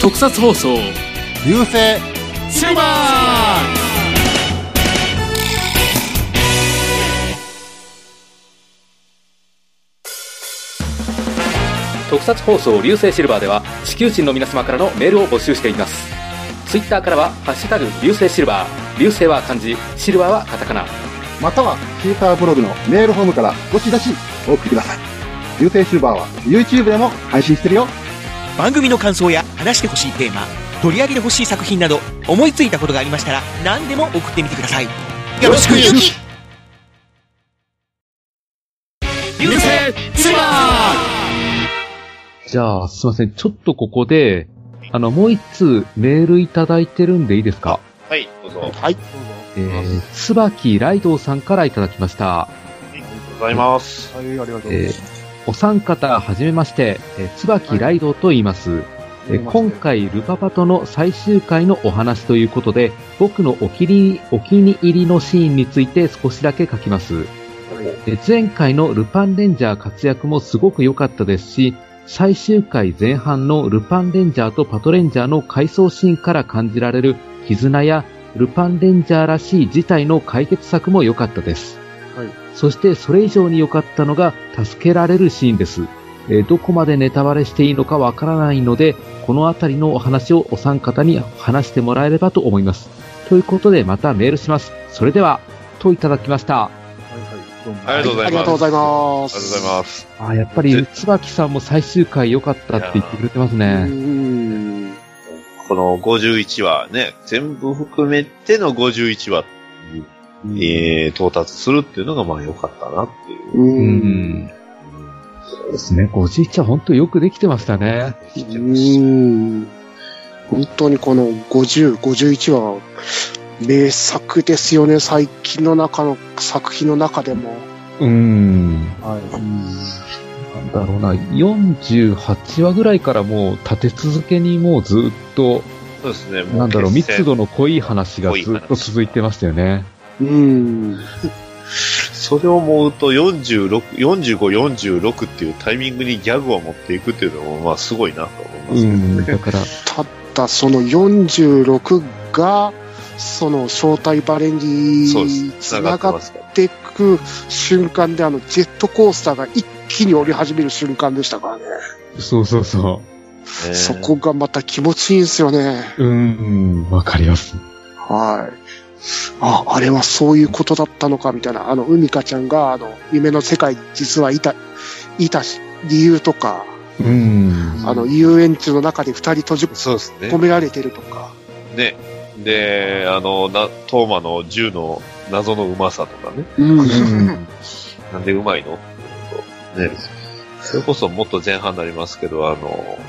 特撮放送流星シルバー特撮放送流星シルバーでは地球人の皆様からのメールを募集しています。ツイッターからは「ハッシュタグ流星シルバー」流星は漢字シルバーはカタカナ。またはシーターブログのメールフォームからどしどしお送りください。流星シルバーは YouTube でも配信してるよ。番組の感想や話してほしいテーマ取り上げてほしい作品など思いついたことがありましたら何でも送ってみてください。よろしくゆき。流星シルバー。じゃあ、すいません。ちょっとここで、あの、もう一通メールいただいてるんでいいですか？はい、どうぞ。はいえー、椿ライドウさんからいただきました。ありがとうございます。はいありがとうございえます、ー、お三方、はじめまして、えー、椿ライドウと言います。えー今回、ルパパとの最終回のお話ということで、僕のお気にお気に入りのシーンについて少しだけ書きます。えー前回のルパンレンジャー活躍もすごく良かったですし、最終回前半のルパンレンジャーとパトレンジャーの回想シーンから感じられる絆やルパンレンジャーらしい事態の解決策も良かったです。はいそしてそれ以上に良かったのが助けられるシーンです。えーどこまでネタバレしていいのかわからないので、このあたりのお話をお三方に話してもらえればと思います。ということでまたメールします。それでは、といただきました。どうもありがとうございます。ありがとうございます。ありがとうございます。あーやっぱり、椿さんも最終回良かったって言ってくれてますうね。ん。この51話ね、全部含めての51話に、えー、到達するっていうのがまあ良かったなっていう。う。うんん。そうですね。51は本当よくできてましたね。うん。本当にこの50、51は名作ですよね。最近の中の作品の中でも。うん。はい。なんだろうな。48話ぐらいからもう立て続けにもうずっと、そうですね、もなんだろう、密度の濃い話がずっと続いてましたよね。うん。それを思うと46、45、46っていうタイミングにギャグを持っていくっていうのもまあすごいなと思いますけどうん。ね。だから、ただその46が、その正体バレに。つながっっていく瞬間で、あの、ジェットコースターが一気に降り始める瞬間でしたからね。そうそうそねそこがまた気持ちいいんですよね。う。うん、わかります。はい。あ、あれはそういうことだったのか、みたいな。あの、海香ちゃんが、あの、夢の世界に実はいた、いたし、理由とか、うん。あの、遊園地の中で二人閉じ込。められてるとか。ね。で、あの、な、トーマの銃の謎のうまさとかね。うん。なんでうまいの？ね。それこそもっと前半になりますけど、あの、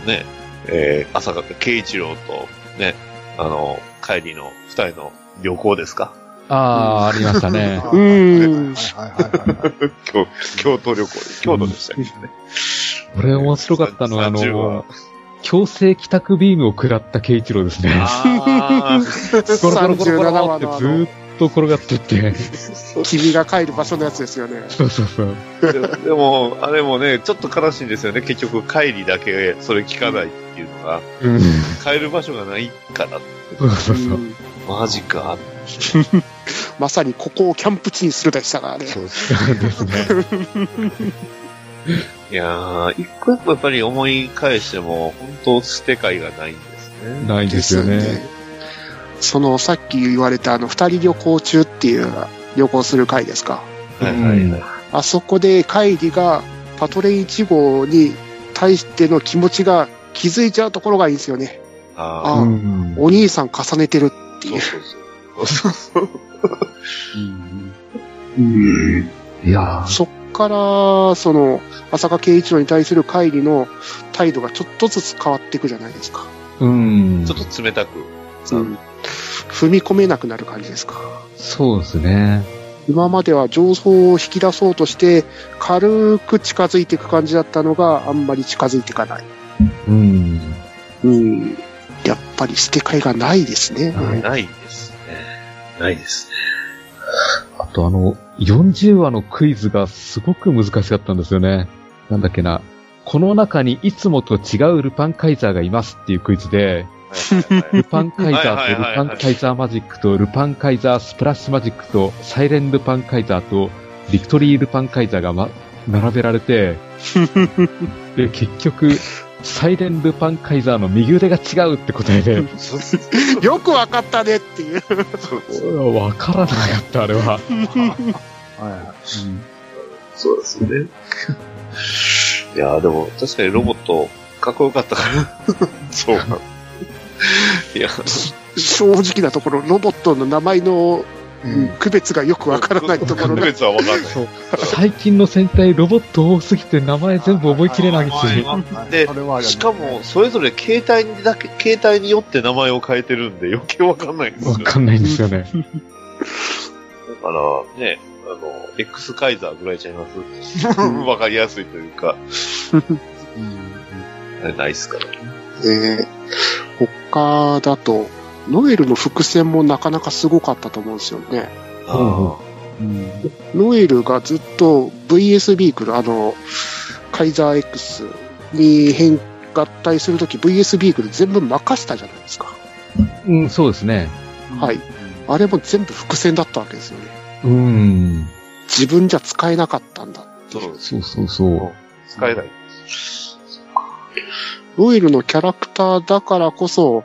ね、えー、朝方、慶一郎と、ね、あの、帰りの二人の旅行ですか？ああ、ありましたね。うん。京京都旅行で、京都でしたけどね。これ面白かったのが、あ30話の、強制帰宅ビームを食らった慶一郎ですね。あコ ロコロコロコ37ロってずーっと転がってって。君が帰る場所のやつですよね。そうそうそう。あ、ででも、あれもね、ちょっと悲しいんですよね。結局、帰りだけそれ聞かないっていうのが、うん。帰る場所がないからって。そうそうそう。うんマジか。まさにここをキャンプ地にするでしたからね。そうですね。いやー、一個一個やっぱり思い返しても、本当捨て替えがないんですね。ないですよね。その、さっき言われたあの、二人旅行中っていう旅行する回ですか？はいはいはい。あそこで帰りがパトレイン1号に対しての気持ちが気づいちゃうところがいいんですよね。ああうん。お兄さん重ねてるってー、いう。そうそうそう。いやーそっから、その、浅香圭一郎に対する帰りの態度がちょっとずつ変わっていくじゃないですか。うん。ちょっと冷たく。うん。踏み込めなくなる感じですか。そうですね。今までは情報を引き出そうとして、軽く近づいていく感じだったのがあんまり近づいていかない。うん。うん。やっぱり捨て替えがないですね。ないですね。ないですね。あとあの、40話のクイズがすごく難しかったんですよね。なんだっけな。この中にいつもと違うルパンカイザーがいますっていうクイズで、ルパンカイザーとルパンカイザーマジックとルパンカイザースプラッシュマジックとサイレンルパンカイザーとビクトリールパンカイザーが、ま、並べられて、で、結局、サイレンルパンカイザーの右腕が違うって答えで、よくわかったねっていう。わからなかった、あれは。はい。そうですよね。いやーでも、確かにロボット、かっこよかったから。そう。いや、正直なところ、ロボットの名前の、うん区別がよくわからないところが。別はわかんない。そう最近の戦隊ロボット多すぎて名前全部覚えきれないし。でそれはありますしかも、それぞれ携帯にだけ、携帯によって名前を変えてるんで余計わかんないんですよ。わかんないんですよね。だから、ね、あの、X カイザーぐらいちゃいます わかりやすいというか、あれないっすからね。えー他だと、ノエルの伏線もなかなかすごかったと思うんですよね。あノエルがずっと VS ビークル、あの、カイザー X に変合体するとき VS ビークル全部任したじゃないですか。うん、そうですね。はい。あれも全部伏線だったわけですよね。うん。自分じゃ使えなかったんだ。そうそうそう。使えない。ノエルのキャラクターだからこそ、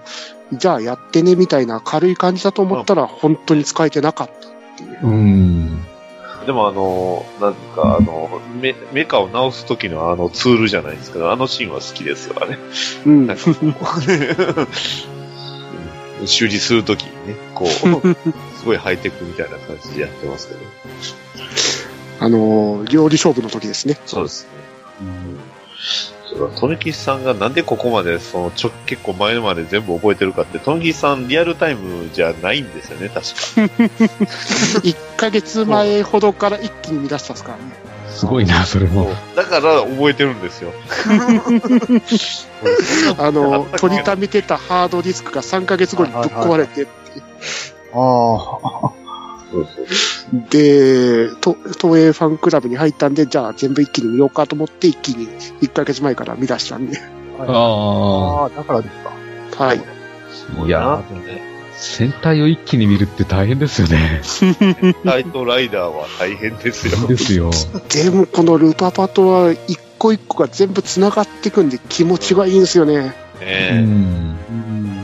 じゃあやってねみたいな軽い感じだと思ったら本当に使えてなかったっていう。うん。でもあの、なんかあの、メメカを直す時のあのツールじゃないですけど、あのシーンは好きですよ、あれ。うんなん。かこう 修理するときにね、こう、すごいハイテクみたいな感じでやってますけど。あの、料理勝負の時ですね。そうですね。そうだ、トネキスさんがなんでここまで、その、ちょ、結構前まで全部覚えてるかって、トネキスさんリアルタイムじゃないんですよね、確か。1ヶ月前ほどから一気に見出したんですからね。すごいな、それも。だから覚えてるんですよ。あの、取りためてたハードディスクが3ヶ月後にぶっ壊れて、ああ。で、と東映ファンクラブに入ったんで、じゃあ全部一気に見ようかと思って一気に1ヶ月前から見出したんで。あああ、だからですか。はい。あ。いや、戦隊を一気に見るって大変ですよね。ライトライダーは大変ですよ。ですよ。でもこのルパパとは一個一個が全部繋がっていくんで気持ちがいいんですよね。うねん。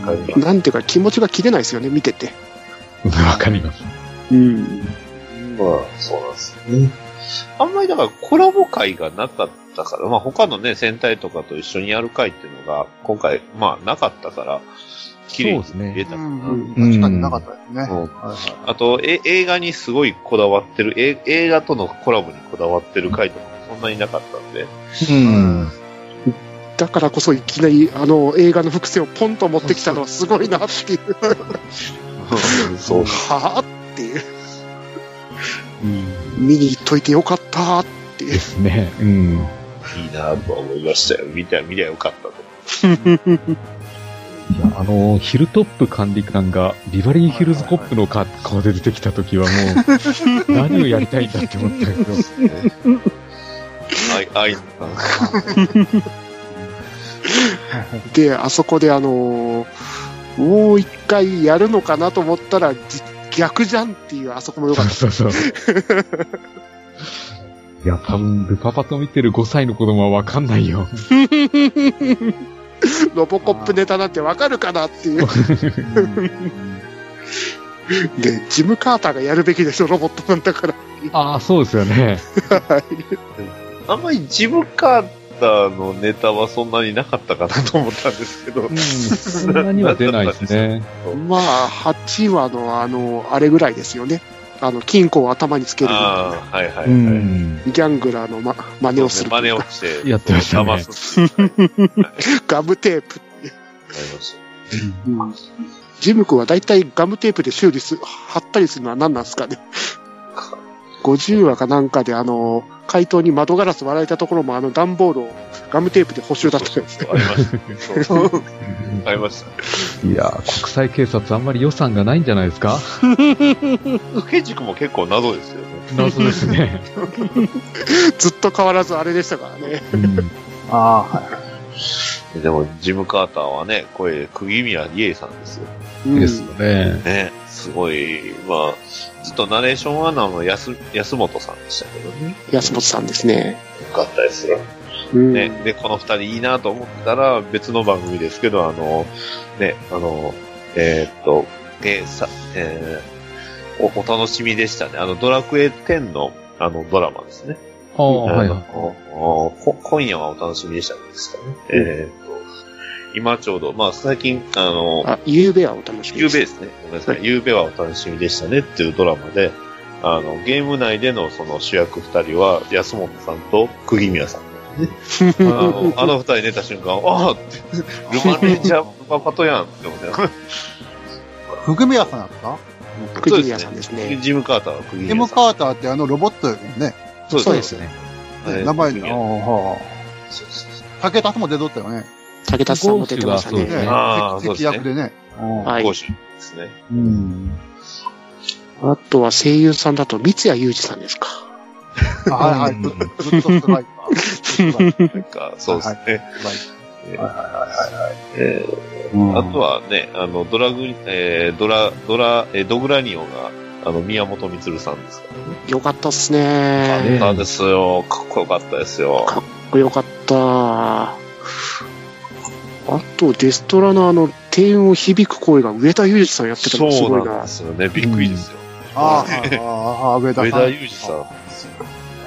え。わかりますなんていうか気持ちが切れないですよね、見てて。わかります。うん。まあ、そうなんですよね。あんまりだからコラボ会がなかったから、まあ他のね、戦隊とかと一緒にやる会っていうのが、今回、まあなかったから、綺麗にそうですね見えたかな。うん確かになかったですね。うんはいはいあと、え、映画にすごいこだわってる、え映画とのコラボにこだわってる回とかもそんなになかったんで、うん。だからこそいきなりあの映画の伏線をポンと持ってきたのはすごいなっていう。そう。はぁ？っていう。見に行っといてよかったっていうで。すね。うん。いいなとは思いましたよ。見た、見りゃよかったと。いや、あの、ヒルトップ管理官がビバリーヒルズコップの格好で出てきた時はもう、何をやりたいんだって思ったけど、愛、愛ので、あそこであのーもう一回やるのかなと思ったら、じ逆じゃんっていう、あそこもよかった。そうそうそう。いや、多分、ルパパと見てる5歳の子供はわかんないよ。ロボコップネタなんてわかるかなっていう。で、ジム・カーターがやるべきでしょ、ロボットなんだから。ああ、そうですよね。はいあんまりジムカーターのネタはそんなになかったかなと思ったんですけど。うん、そんなには出ないですね。まあ、8話のあの、あれぐらいですよね。あの、金庫を頭につけるみたいな。ああ、はいはい。ギャングラーの、ま、真似をする。真似をして、やってましたねガムテープ。ジム君は大体ガムテープで修理す、貼ったりするのは何なんですかね。50話かなんかであの、怪盗に窓ガラス割られたところもあの段ボールをガムテープで補修だったんですね。ありました。そうありました。いやー、国際警察あんまり予算がないんじゃないですか？掛け軸も結構謎ですよね。謎ですね。ずっと変わらずあれでしたからね。うんああ、はい。でも、ジム・カーターはね、声、釘宮理恵さんですよ。うんですよね。ね、すごい、まあ、ずっとナレーションはあの、安、安本さんでしたけどね。安本さんですね。よかったですよ。うんね、で、この二人いいなと思ったら、別の番組ですけど、あの、ね、あの、えーっと、えーさ、えーお、お楽しみでしたね。あの、ドラクエ10の、あの、ドラマですね。ああ、はいあはい。今夜はお楽しみでしたですかね。えー今ちょうど、まあ、最近、あの、あ、ゆうべはお楽しみです。ゆうべですね。ごめんなさい。ゆうべはお楽しみでしたねっていうドラマで、あの、ゲーム内でのその主役二人は、安本さんと釘宮さん。あの、あの二人寝た瞬間、ああって、ルマンレンジャーパパトやんって思って。ふぐみやさんだった釘宮さんですね。ジム・カーターは釘エム・宮さん。カーターってあのロボットよね。そうですね。はい名前、釘宮ああ、はそうそうそうあ。竹田さんも出とったよね。武田さんも出てましたね。ゴーストがそうですね役でね。はいですね。うん。あとは声優さんだと三谷裕二さんですか。あはいはい。ずずっとストライカー。そうですね。はいはいあとはね、あの、ドラグ、えードラ、ドラ、えードグラニオが、あの、宮本光さんですからね。よかったっすかね。ったですよ。かっこよかったですよ。かっこよかった。あと、デストラのあの、低音を響く声が上田裕二さんやってたのがすそうごいな。なんですよね。びっくりですよ。あーあー、あー上田上さん。田裕二さん。あ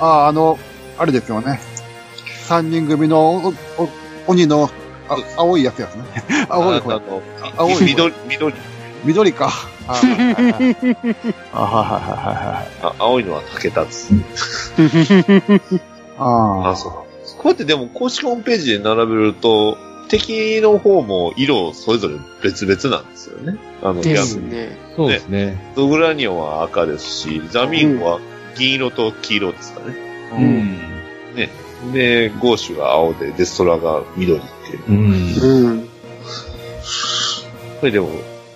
あ、あの、あれですよね。三人組のおお鬼のあ青いやつやつね。青い声。あの、青い声緑、緑、緑か。あーはいはいはいはいあはいはいはいあ青いのは竹田です。ああ、そう。こうやってでも公式ホームページで並べると、敵の方も色それぞれ別々なんですよね。あの、ですギャンね。そうですね。ドグラニオンは赤ですし、ザミンゴは銀色と黄色ですかね。あ。うん。で、ゴーシュが青で、デストラが緑っていう。うん。うん。これでも、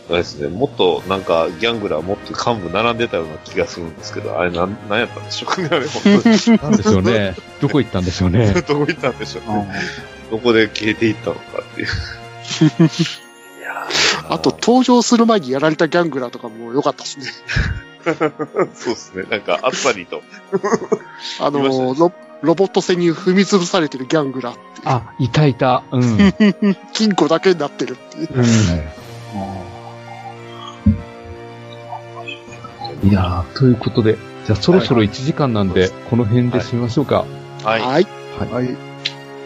あれですね、もっとなんかギャングラーもっと幹部並んでたような気がするんですけど、あれなん、なんやったんでしょうかね、あれ本当に。なんでしょうね。どこ行ったんでしょうね。どこ行ったんでしょうね。どこで消えていったのかっていう。いやーあと、登場する前にやられたギャングラーとかも良かったですね。そうですね。なんか、あっさりと。あの、ロロボット戦に踏み潰されてるギャングラーっていう。あ、いたいた。うん。うん。金庫だけになってるっていう。いやー、ということで、じゃあそろそろ1時間なんで、この辺で締めましょうか。はい。はい。はい。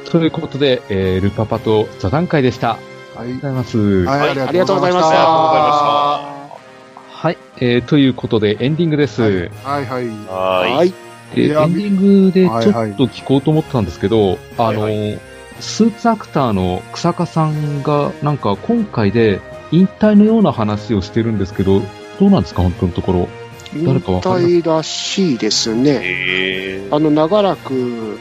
ということで、えー、ルパパと座談会でした。ありがとうございます。はい、ありがとうございましたありがとうございまはい、えー、ということでエンディングです。はいはい。はーい。はい。でエンディングでちょっはいはいと聞こうと思ったんですけど、あの、はいスーツアクターの草加さんが、なんか今回で引退のような話をしてるんですけど、どうなんですか、本当のところ。引退らしいですね。えー。あの、長らく、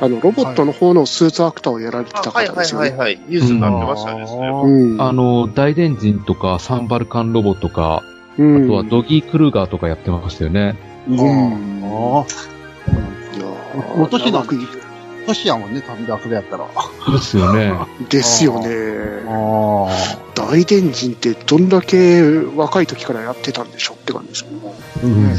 あの、ロボットの方のスーツアクターをやられてたはいはい方ですよね。はいはい。ニュースになってましたね、それはうん。あの、大電人とかサンバルカンロボとか、うん、あとはドギー・クルーガーとかやってましたよね。うん。あいやあ。お年なん長くい年やもんね、旅でそれやったら。あですよね。ですよね。あ。大電人ってどんだけ若い時からやってたんでしょうって感じですよね。うん。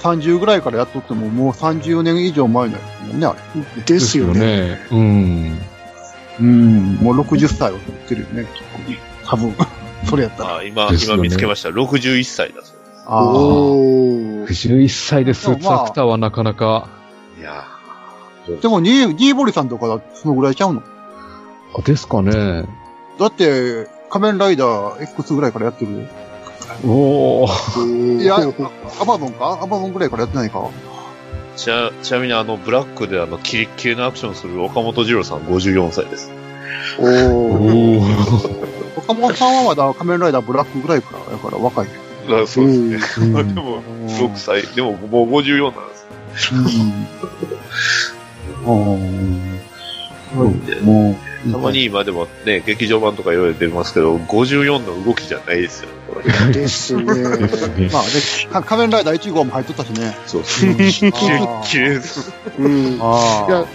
30ぐらいからやっとっても、もう30年以上前のやつもんね、あれ。ですよね。うん。うん。もう60歳を取ってるよね、多分。それやったら。あ今、ですよね今見つけました。61歳だそうです。あおー。61歳でスーツアクターはなかなか、いやあ。でも、ニー、ニーボリさんとかだそのぐらいちゃうの？あですかね。だって、仮面ライダー X ぐらいからやってるよ。おー。いや、アマゾンか？アマゾンぐらいからやってないか？ーちな、ちなみにあの、ブラックであの、キレッキレのアクションする岡本二郎さん54歳です。おー。岡本さんはまだ仮面ライダーブラックぐらいから、だから若い。あそうですね。うんでも、6歳、でももう54なんです。うん。うん。でもう、たまに今でもね、劇場版とかいろいろ出ますけど、54の動きじゃないですよ、これ。ですね。ですねまあね、か仮面ライダー1号も入っとったしね。そうそう。うんきれいあーきれいです。うん。あいや、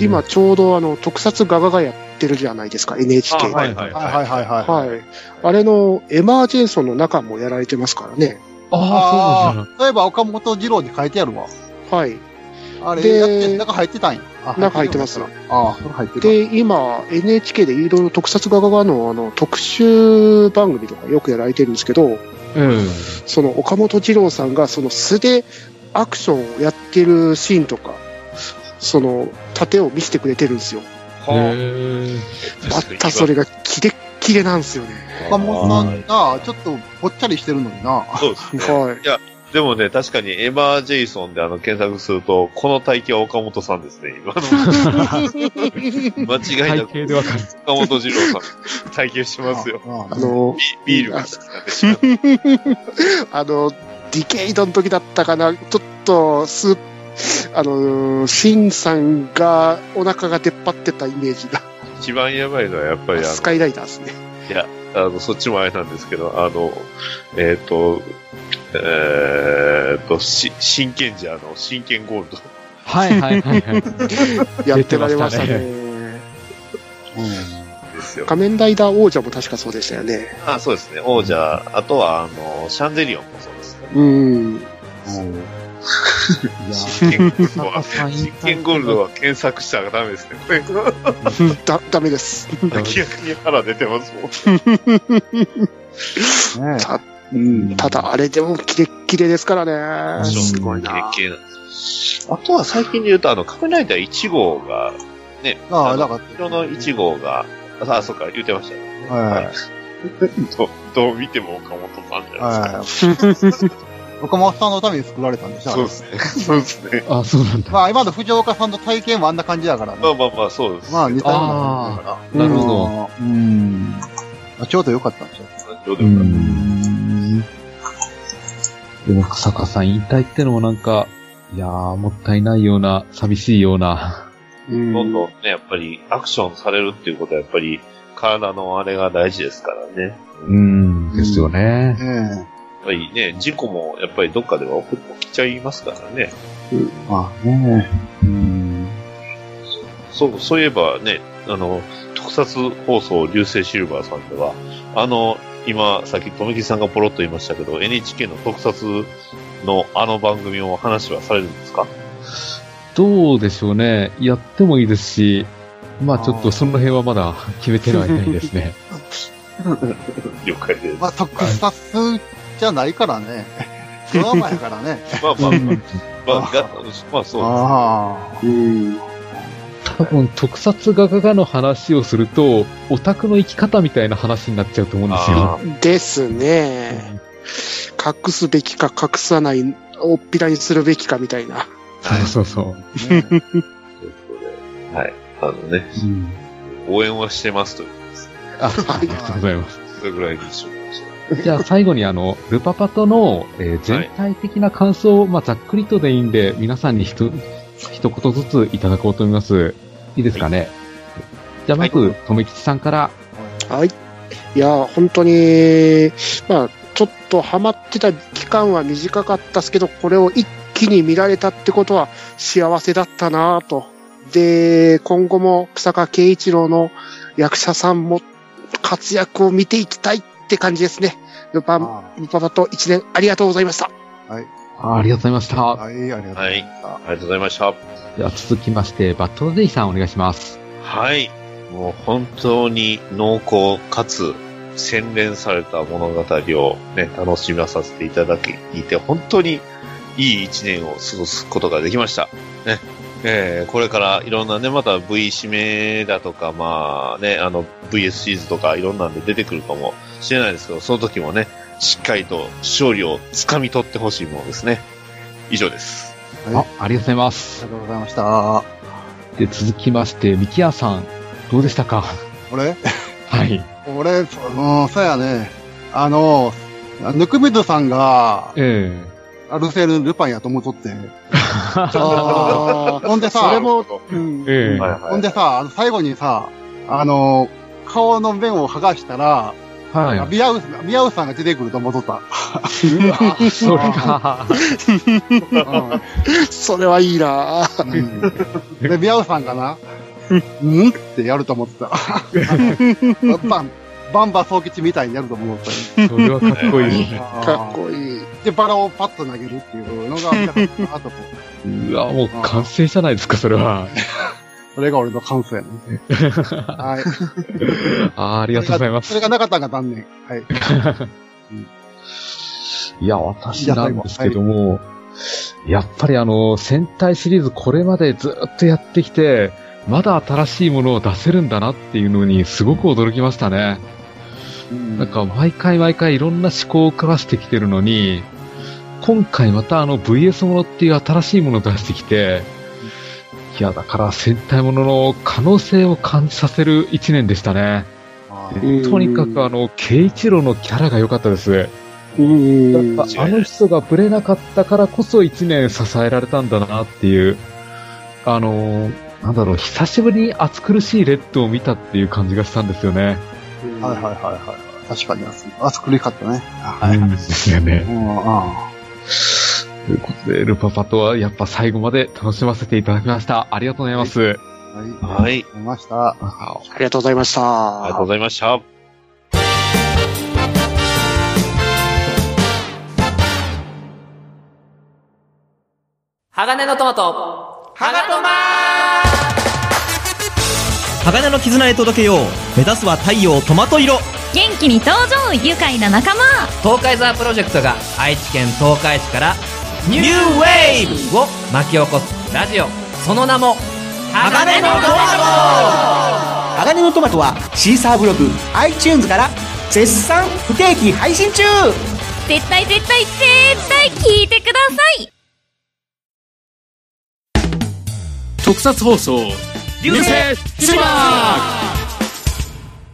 今ちょうどあの、特撮画家がやってるじゃないですか、NHK で。はいはいはいはいはい。あれのエマージェンソンの中もやられてますからね。ああ、そうなんだ。そういえば岡本二郎に書いてあるわ。はい。あれ、でやって、中入ってたんや。あ中入ってますあ入ってる。で、今、NHK でいろいろ特撮画家のあの、特集番組とかよくやられてるんですけど、うん。その岡本二郎さんがその素でアクションをやってるシーンとか、その盾を見せてくれてるんですよ。またそれがキレッキレなんですよね。岡本さんが、ちょっとぽっちゃりしてるのにな。そうですね。はい。でもね、確かにエマー・ジェイソンであの検索すると、この体型は岡本さんですね、今の。間違いなく体型でわかる。岡本二郎さん、体型してますよ。ああの、ビビールが好きなんでしょ。あの、ディケイドの時だったかな、ちょっと、スあの、シンさんがお腹が出っ張ってたイメージが、一番やばいのはやっぱりあの、スカイライダーですね。いや、あの、そっちもあれなんですけど、あの、えっ、と、えっ、と、し、真剣じゃ、あの、真剣ゴールド。はいはいはいはい。やってられました出てね。ですよ。仮面ライダー王者も確かそうでしたよね。あ、そうですね。王者、あとは、あの、シャンデリオンもそうですね。うん。真剣ゴールドは、さん真剣ゴールドは検索したらダメですね。これ、だ、ダメです。明らかに腹出てますもん。ねたうん、ただ、あれでもキレッキレですからね。すごいな。キレッキレあとは最近で言うと、あの、仮面ライダー1号が、ね、ああ、のだから、色の1号が、あ、あそうか、言ってましたね。はい どどう見ても岡本さんじゃないですか。はい。岡本さんのために作られたんでしょそうですね。そうですね。あ、そうなんだ。まあ、今の藤岡さんの体験もあんな感じだからね。まあまあまあ、そうです。まあ、似たような感じだから。なるほど。うん。あちょうどよかったんでしょどうでうもよかったん。でも、草加さん引退ってのもなんか、いやー、もったいないような、寂しいような。うんどんどんね、やっぱりアクションされるっていうことはやっぱり体のあれが大事ですからね。うん、ですよね。えやっぱりね、事故もやっぱりどっかでは起きちゃいますからね。えまあね。うん。そう、そういえばね、あの、特撮放送流星シルバーさんでは、あの、今、さっき富木さんがポロッと言いましたけど、NHK の特撮のあの番組を話はされるんですか？どうでしょうね。やってもいいですし、まあちょっとその辺はまだ決めてはいないですね。了解です。まあ、特撮じゃないからね。ドラマやからね。まあまあ、まあ、がまあそうあうん。多分特撮画家の話をすると、オタクの生き方みたいな話になっちゃうと思うんですよ。ですね。隠すべきか隠さない、おっぴらにするべきかみたいな。そうそうそう。あ。ねということで、はい。あのね、応援はしてますということですね。あ、ありがとうございます。それぐらいにしようじゃあ最後にあの、ルパパとの、えー全体的な感想を、まあざっくりとでいいんで、皆さんにひと、一言ずついただこうと思います。いいですかね？じゃあまず、とめきちさんから、はい。いや、本当に、まあ、ちょっとハマってた期間は短かったですけど、これを一気に見られたってことは幸せだったなぁと。で、今後も草加圭一郎の役者さんも活躍を見ていきたいって感じですね。ルパン、あルパパと一年ありがとうございました。あありがとうございました。はい、ありがとうございはい。まありがとうございました。では続きまして、バットデイさんお願いします。はい。もう本当に濃厚かつ洗練された物語をね、楽しまさせていただき、いて、本当にいい一年を過ごすことができました。ね。えーこれからいろんなね、また V 指名だとか、まあね、あの VS シリーズとかいろんなんで出てくるかもしれないですけど、その時もね、しっかりと勝利を掴み取ってほしいものですね。以上です。はいあ、ありがとうございますす。あ。りがとうございました。で、続きまして、ミキヤさん、どうでしたか？俺 はい。俺、うん、そうやね。あの、ぬくみずさんが、えアルセール・ルパンやと思っとって。ほんでさ、それも、うん。ええ。ほんでさ、最後にさ、あの、顔の面を剥がしたら、はい。ビアウス、ビアウスさんが出てくると思っとった。それが、それはいいなで、ビアウスさんがな、うん？ってやると思ってた。バン、バンバ総吉みたいにやると思ったよ。それはかっこいい。かっこいい。で、バラをパッと投げるっていうのが見たかったなと思う。うわ、もう完成じゃないですか、それは。それが俺の感想やね。はい。あーありがとうございますそれ。がなかったのが残念。はい。いや、私なんですけども、やっぱりあの、戦隊シリーズこれまでずっとやってきて、まだ新しいものを出せるんだなっていうのにすごく驚きましたね。なんか毎回毎回いろんな思考を凝らしてきてるのに、今回またあの VS ものっていう新しいものを出してきて、いや、だから戦隊ものの可能性を感じさせる一年でしたね。とにかくあの、慶一郎のキャラが良かったです。うん。あの人がブレなかったからこそ一年支えられたんだなっていう、あのーなんだろう、久しぶりに暑苦しいレッドを見たっていう感じがしたんですよね。はいはいはいはい。確かに熱い。熱くりかったね。はい。うんですよね。うん、あということで、ルパパとはやっぱ最後まで楽しませていただきました。ありがとうございます。はい。はい。ありました。ありがとうございました。ありがとうございました。鋼のトマト、ハガトマ鋼の絆へ届けよう。目指すは太陽トマト色。元気に登場愉快な仲間。東海ザープロジェクトが愛知県東海市からニューウェーブを巻き起こすラジオ。その名も鋼のトマ鋼のトマトはシーサーブログ iTunes から絶賛不定期配信中。絶対絶対絶対聞いてください。特撮放送流星シルバー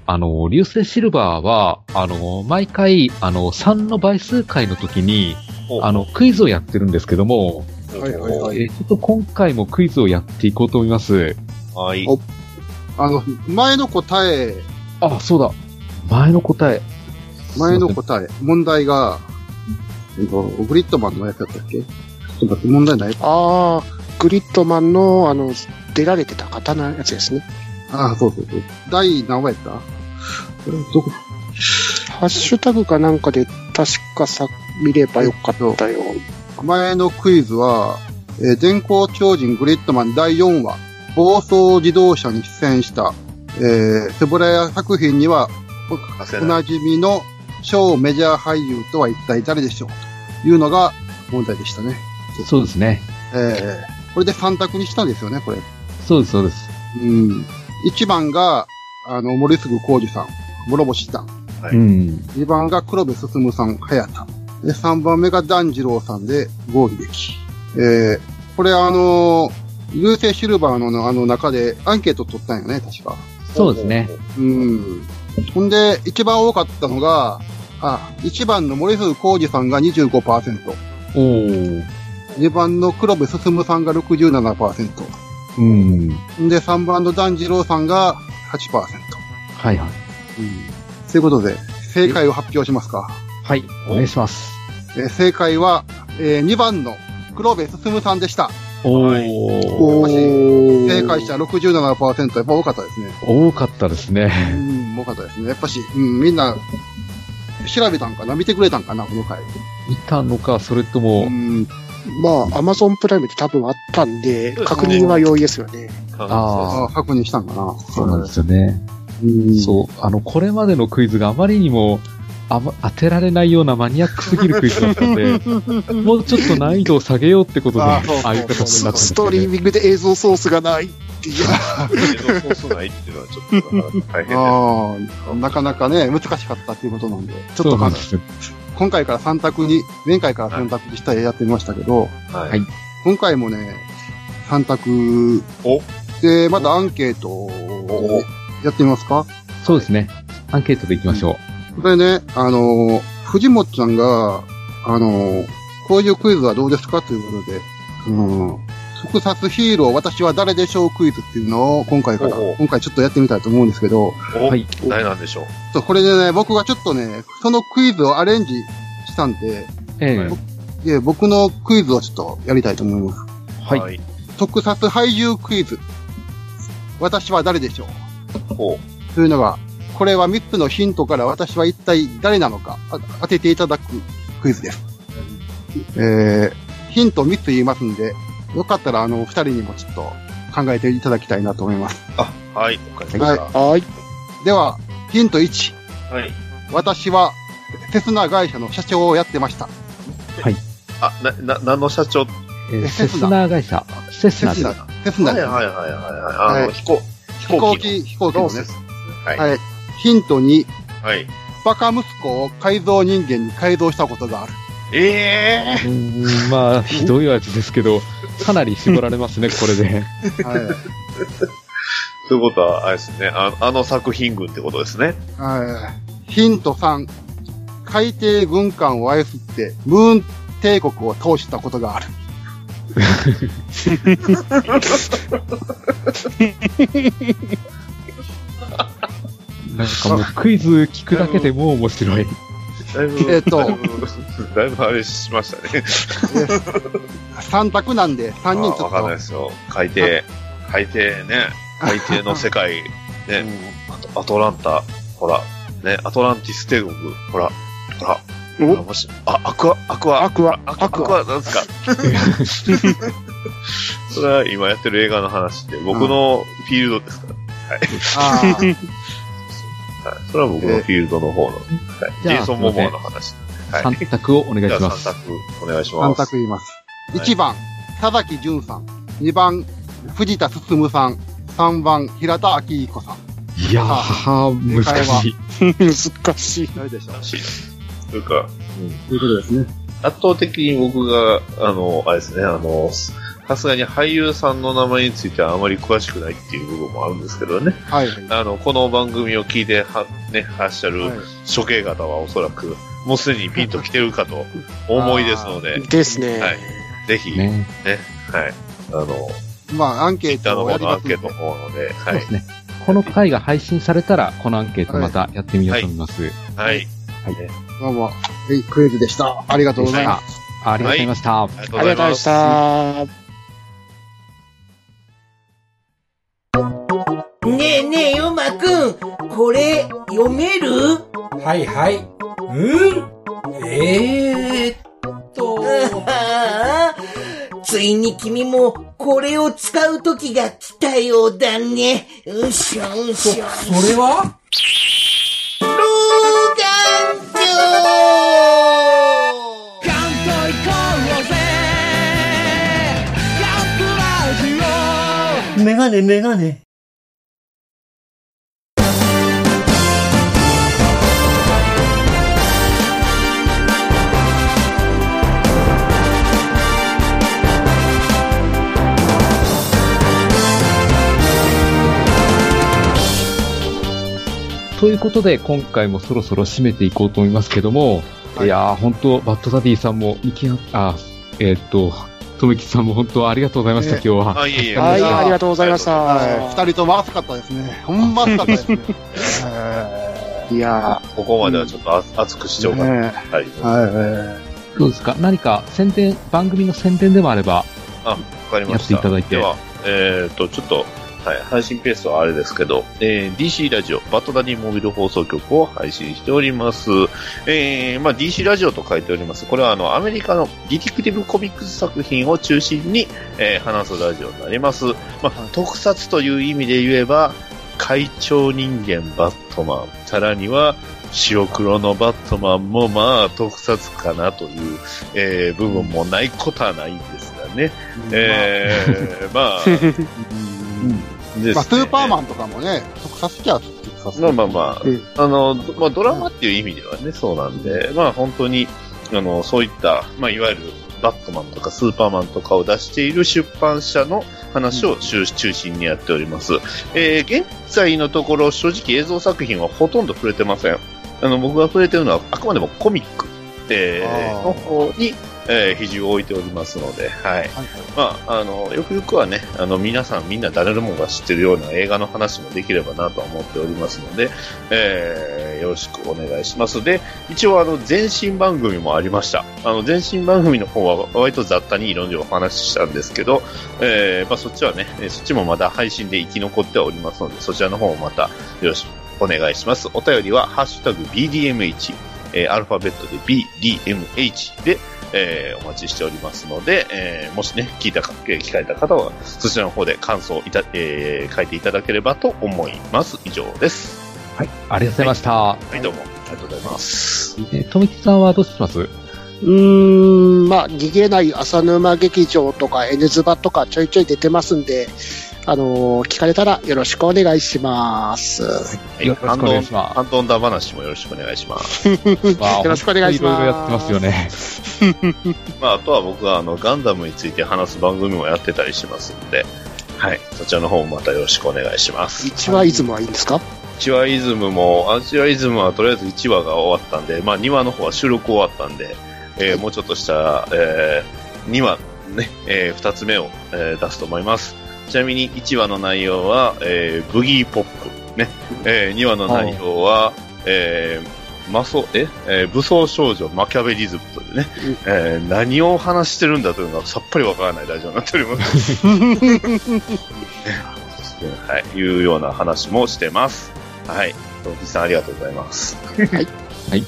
あの、流星シルバーは、あの、毎回、あの、3の倍数回の時に、あの、クイズをやってるんですけども、はいはいはい。えーちょっと今回もクイズをやっていこうと思います。はい。おあの、前の答え、あ、そうだ。前の答え。前の答え、問題が、えっと、グリッドマンのやつだったっけ？ちょっと待って、問題ない？ああ、グリッドマンの、あの、出られてた方のやつですね。ああ、そうそうそう。第何話やった？どこハッシュタグかなんかで確かさ、見ればよかったよ。前のクイズは、えー電光超人グリッドマン第4話、暴走自動車に出演した、えー、セブラヤ作品にはおなじみの超メジャー俳優とは一体誰でしょう？というのが問題でしたね。そうですね。えー、これで3択にしたんですよね、これ。そうです、そうです。うん。1番が、あの、森杉浩二さん、諸星さん。はいうん。2番が黒部進さん、早田。で、3番目が團次郎さんで、郷秀樹。えー、これあのー、流星シルバーのあの中でアンケート取ったんよね、確か。そうですね。うん。ほんで、一番多かったのが、あ、1番の森杉浩二さんが25%。おー。2番の黒部進さんが67%。うん。んで、3番の團次郎さんが8%。はいはい。うん。ということで、正解を発表しますか。はい、お願いします。えー正解は、え2番の黒部進さんでした。おー。おー正解者67%、やっぱ多かったですね。多かったですうね。ん、多かったですね。やっぱし、うん、みんな、調べたんかな？見てくれたんかな？この回。見たのか、それとうも、ん、まあ、アマゾンプライムで多分あったんで、確認は容易ですよね。ああ確認したんかなあ、そうなんですよね。うんそう、あの、これまでのクイズがあまりにも、あま、当てられないようなマニアックすぎるクイズだったので、もうちょっと難易度を下げようってことで、ああいう形になったねストリーミングで映像ソースがないっていう。映像ソースないっていうのはちょっと大変です。ああ、なかなかね、難しかったっていうことなんで、ちょっそとまだうなんですよ。今回から3択に、前回から3択にしたらやってみましたけど、はい。はい。今回もね、3択。お？で、まだアンケートをやってみますか？そうですね。アンケートでいきましょこれね、あの、藤本ちゃんが、あの、こういうクイズはどうですか？ということで、うん。特撮ヒーロー、私は誰でしょうクイズっていうのを今回から、今回ちょっとやってみたいと思うんですけど、お、はい誰なんでしょう？そうこれでね、僕がちょっとね、そのクイズをアレンジしたんで、ええで僕のクイズをちょっとやりたいと思います。はい。はい。特撮俳優クイズ。私は誰でしょう？ほというのが、これは3つのヒントから私は一体誰なのかあ当てていただくクイズです。えー、ヒント3つ言いますんで、よかったらあの、2人にもちょっと考えていただきたいなと思います。う。あ、はい。わかりました。はい。では、ヒント1。はい。私は、セスナ会社の社長をやってました。あ、な、な、何の社長？えーセスナ会社、セスナセスナ。セスナ。はいはいはいはいはい。あの、はい飛行、飛飛行行機機、飛行機のね。はい。はい。ヒント2。はい。バカ息子を改造人間に改造したことがある。ええうーん、まあ、ひどいやつですけど、かなり絞られますね、これで。はい。ということは、あれですね。ああの作品群ってことですね。はい。ヒント3。海底軍艦を操って、ムーン帝国を通したことがある。なんかもうクイズ聞くだけでもう面白い。だいぶ、えっと。だいぶ、あれしましたね。3択なんで、3人ちょあわかんないっですよ。海底、海底ね、海底の世界、ね、アトランタ、ほら、ね、アトランティス帝国、ほら、ほら、お。もし、あ、アクア、アクア、アクア。アクア、アクア、なんですか。それは今やってる映画の話で、僕のフィールドですから。はい。はい。それは僕のフィールドの方の、はい。ジェイソン・モモアの話。はい。3択をお願いじゃあします。3択お願いし3ます。択言います。はい1番、佐崎淳さん。2番、藤田進さん。3番、平田明彦さん。いやー、難しい。難しい。誰でしょうらしい。というか、ということですね。圧倒的に僕が、あの、あれですね、あの、さすがに俳優さんの名前についてはあまり詳しくないっていう部分もあるんですけどね。はい。はい。あの、この番組を聞いては、ね、発しゃるはい処刑方はおそらく、もうすでにピンと来てるかと思いですので、ですね。はいぜひ、ね、ね。はい。あの、まあ、アンケートをや方のアンケりますんでートの方ので、はいそうです。ね。この回が配信されたら、このアンケートまたやってみようと思います。はい。どうも、はいクイズでした。ありがとうございます。ありがとうございました。ありがとうあございま。りがとうございますした。ねえねえ、ヨマくん、これ、読める？はいはい。うん？えー、っと、あ あついに君も、これを使う時が来たようだね。うしょうそ、しょ。それは？老眼鏡メガネメガネ。ということで、今回もそろそろ締めていこうと思いますけども、はいい、やー、本当バッドダディさんも、ミキア、あ、えーっと、とめきさんも本当ありがとうございました、ね今日は。はい、やありがとうございましはい。た。二人とも熱かったですね。ほんま熱かったですね。いやここまではちょっとあ熱くしちゃおうかな。ねはい。はい。どうですか？何か宣伝、番組の宣伝でもあれば、あ、わかりました。やっていただいてでは、えっ、と、ちょっと、はい、配信ペースはあれですけど、えー DC ラジオ、バットダディモビル放送局を配信しております。えー、まあ DC ラジオと書いております。これはあの、アメリカのディティクティブコミックス作品を中心に、えー話すラジオになります。まあ、特撮という意味で言えば、怪鳥人間バットマン、さらには、白黒のバットマンもまあ特撮かなという、えー部分もないことはないんですがね。えー、まあ、ですねまあ、スーパーマンとかもね、特撮きゃ特撮。まあまあまあ、うんあの、まあドラマっていう意味ではね、そうなんで、まあ本当に、あの、そういった、まあいわゆるバットマンとかスーパーマンとかを出している出版社の話を中中心にやっております。えー現在のところ正直映像作品はほとんど触れてません。あの、僕が触れてるのはあくまでもコミック、えーの方に、えー、比重を置いておりますので、はい。まあ、あの、よくよくはね、あの、皆さんみんな誰でもが知ってるような映画の話もできればなと思っておりますので、えー、よろしくお願いします。で、一応あの、前身番組もありました。あの、前身番組の方は割と雑多にいろいろお話ししたんですけど、えー、まあそっちはね、そっちもまだ配信で生き残っておりますので、そちらの方もまたよろしくお願いします。お便りは、ハッシュタグ BDMH、えーアルファベットで BDMH で、えーお待ちしておりますので、えーもしね、聞いたか、えー聞かれた方は、そちらの方で感想をいた、えー書いていただければと思います。以上です。はい。ありがとうございました。はい、どうも。ありがとうございます。えー、富木さんはどうします？うーん、まあ、逃げない浅沼劇場とか N ズバとかちょいちょい出てますんで、あのー聞かれたらよろしくお願いします。はい、よろしくお願いしますハンドンダ話もよろしくお願いします。よろしくお願いしますいろいろやってますよね。まあ、あとは僕はあの、ガンダムについて話す番組もやってたりしますので、はい、そちらの方もまたよろしくお願いします。一話イズムはいいんですか？1話イズムも、アジアイズムはとりあえず1話が終わったんで、まあ2話の方は収録終わったんで、えーもうちょっとしたら、えー2話ね、え2つ目を、えー出すと思います。ちなみに1話の内容は、えーブギーポップ、ね、え2話の内容は、えーマソ、え？えー武装少女マキャベリズムというね、えー何を話してるんだというのがさっぱりわからない大丈夫になっております。はい、いうような話もしてます。はい。ト木さんありがとうございます。はい。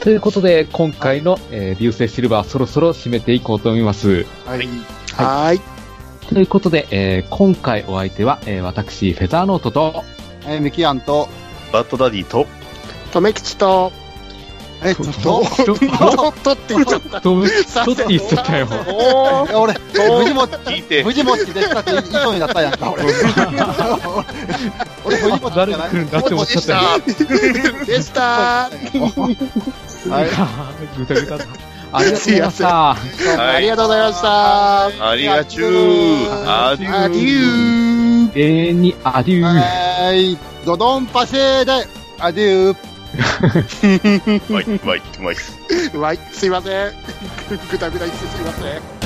ということで、今回の、えー流星シルバーそろそろ締めていこうと思います。はい。はい。ということで、えー今回お相手は、えー私、フェザーノートと、えー、ミキアンと、バッドダディと、とめきちと、え、っと、ちょっとって言っちゃった。と、て言っちゃったよ。俺、藤本、聞いて、藤本でしたって言いそうになったやんか、俺。俺、藤本じゃ誰ない。が来るんだって思っちゃったよ。でした。はい。ぐたぐただ。ありがとうございました。はいありがとうございました。ありがちゅー。ありアデュー。永遠にアデュー。はい。ドドンパセーで、アデュー。うまい、うまい、うまい。うまい。すいません。ぐだぐだ言ってすいません。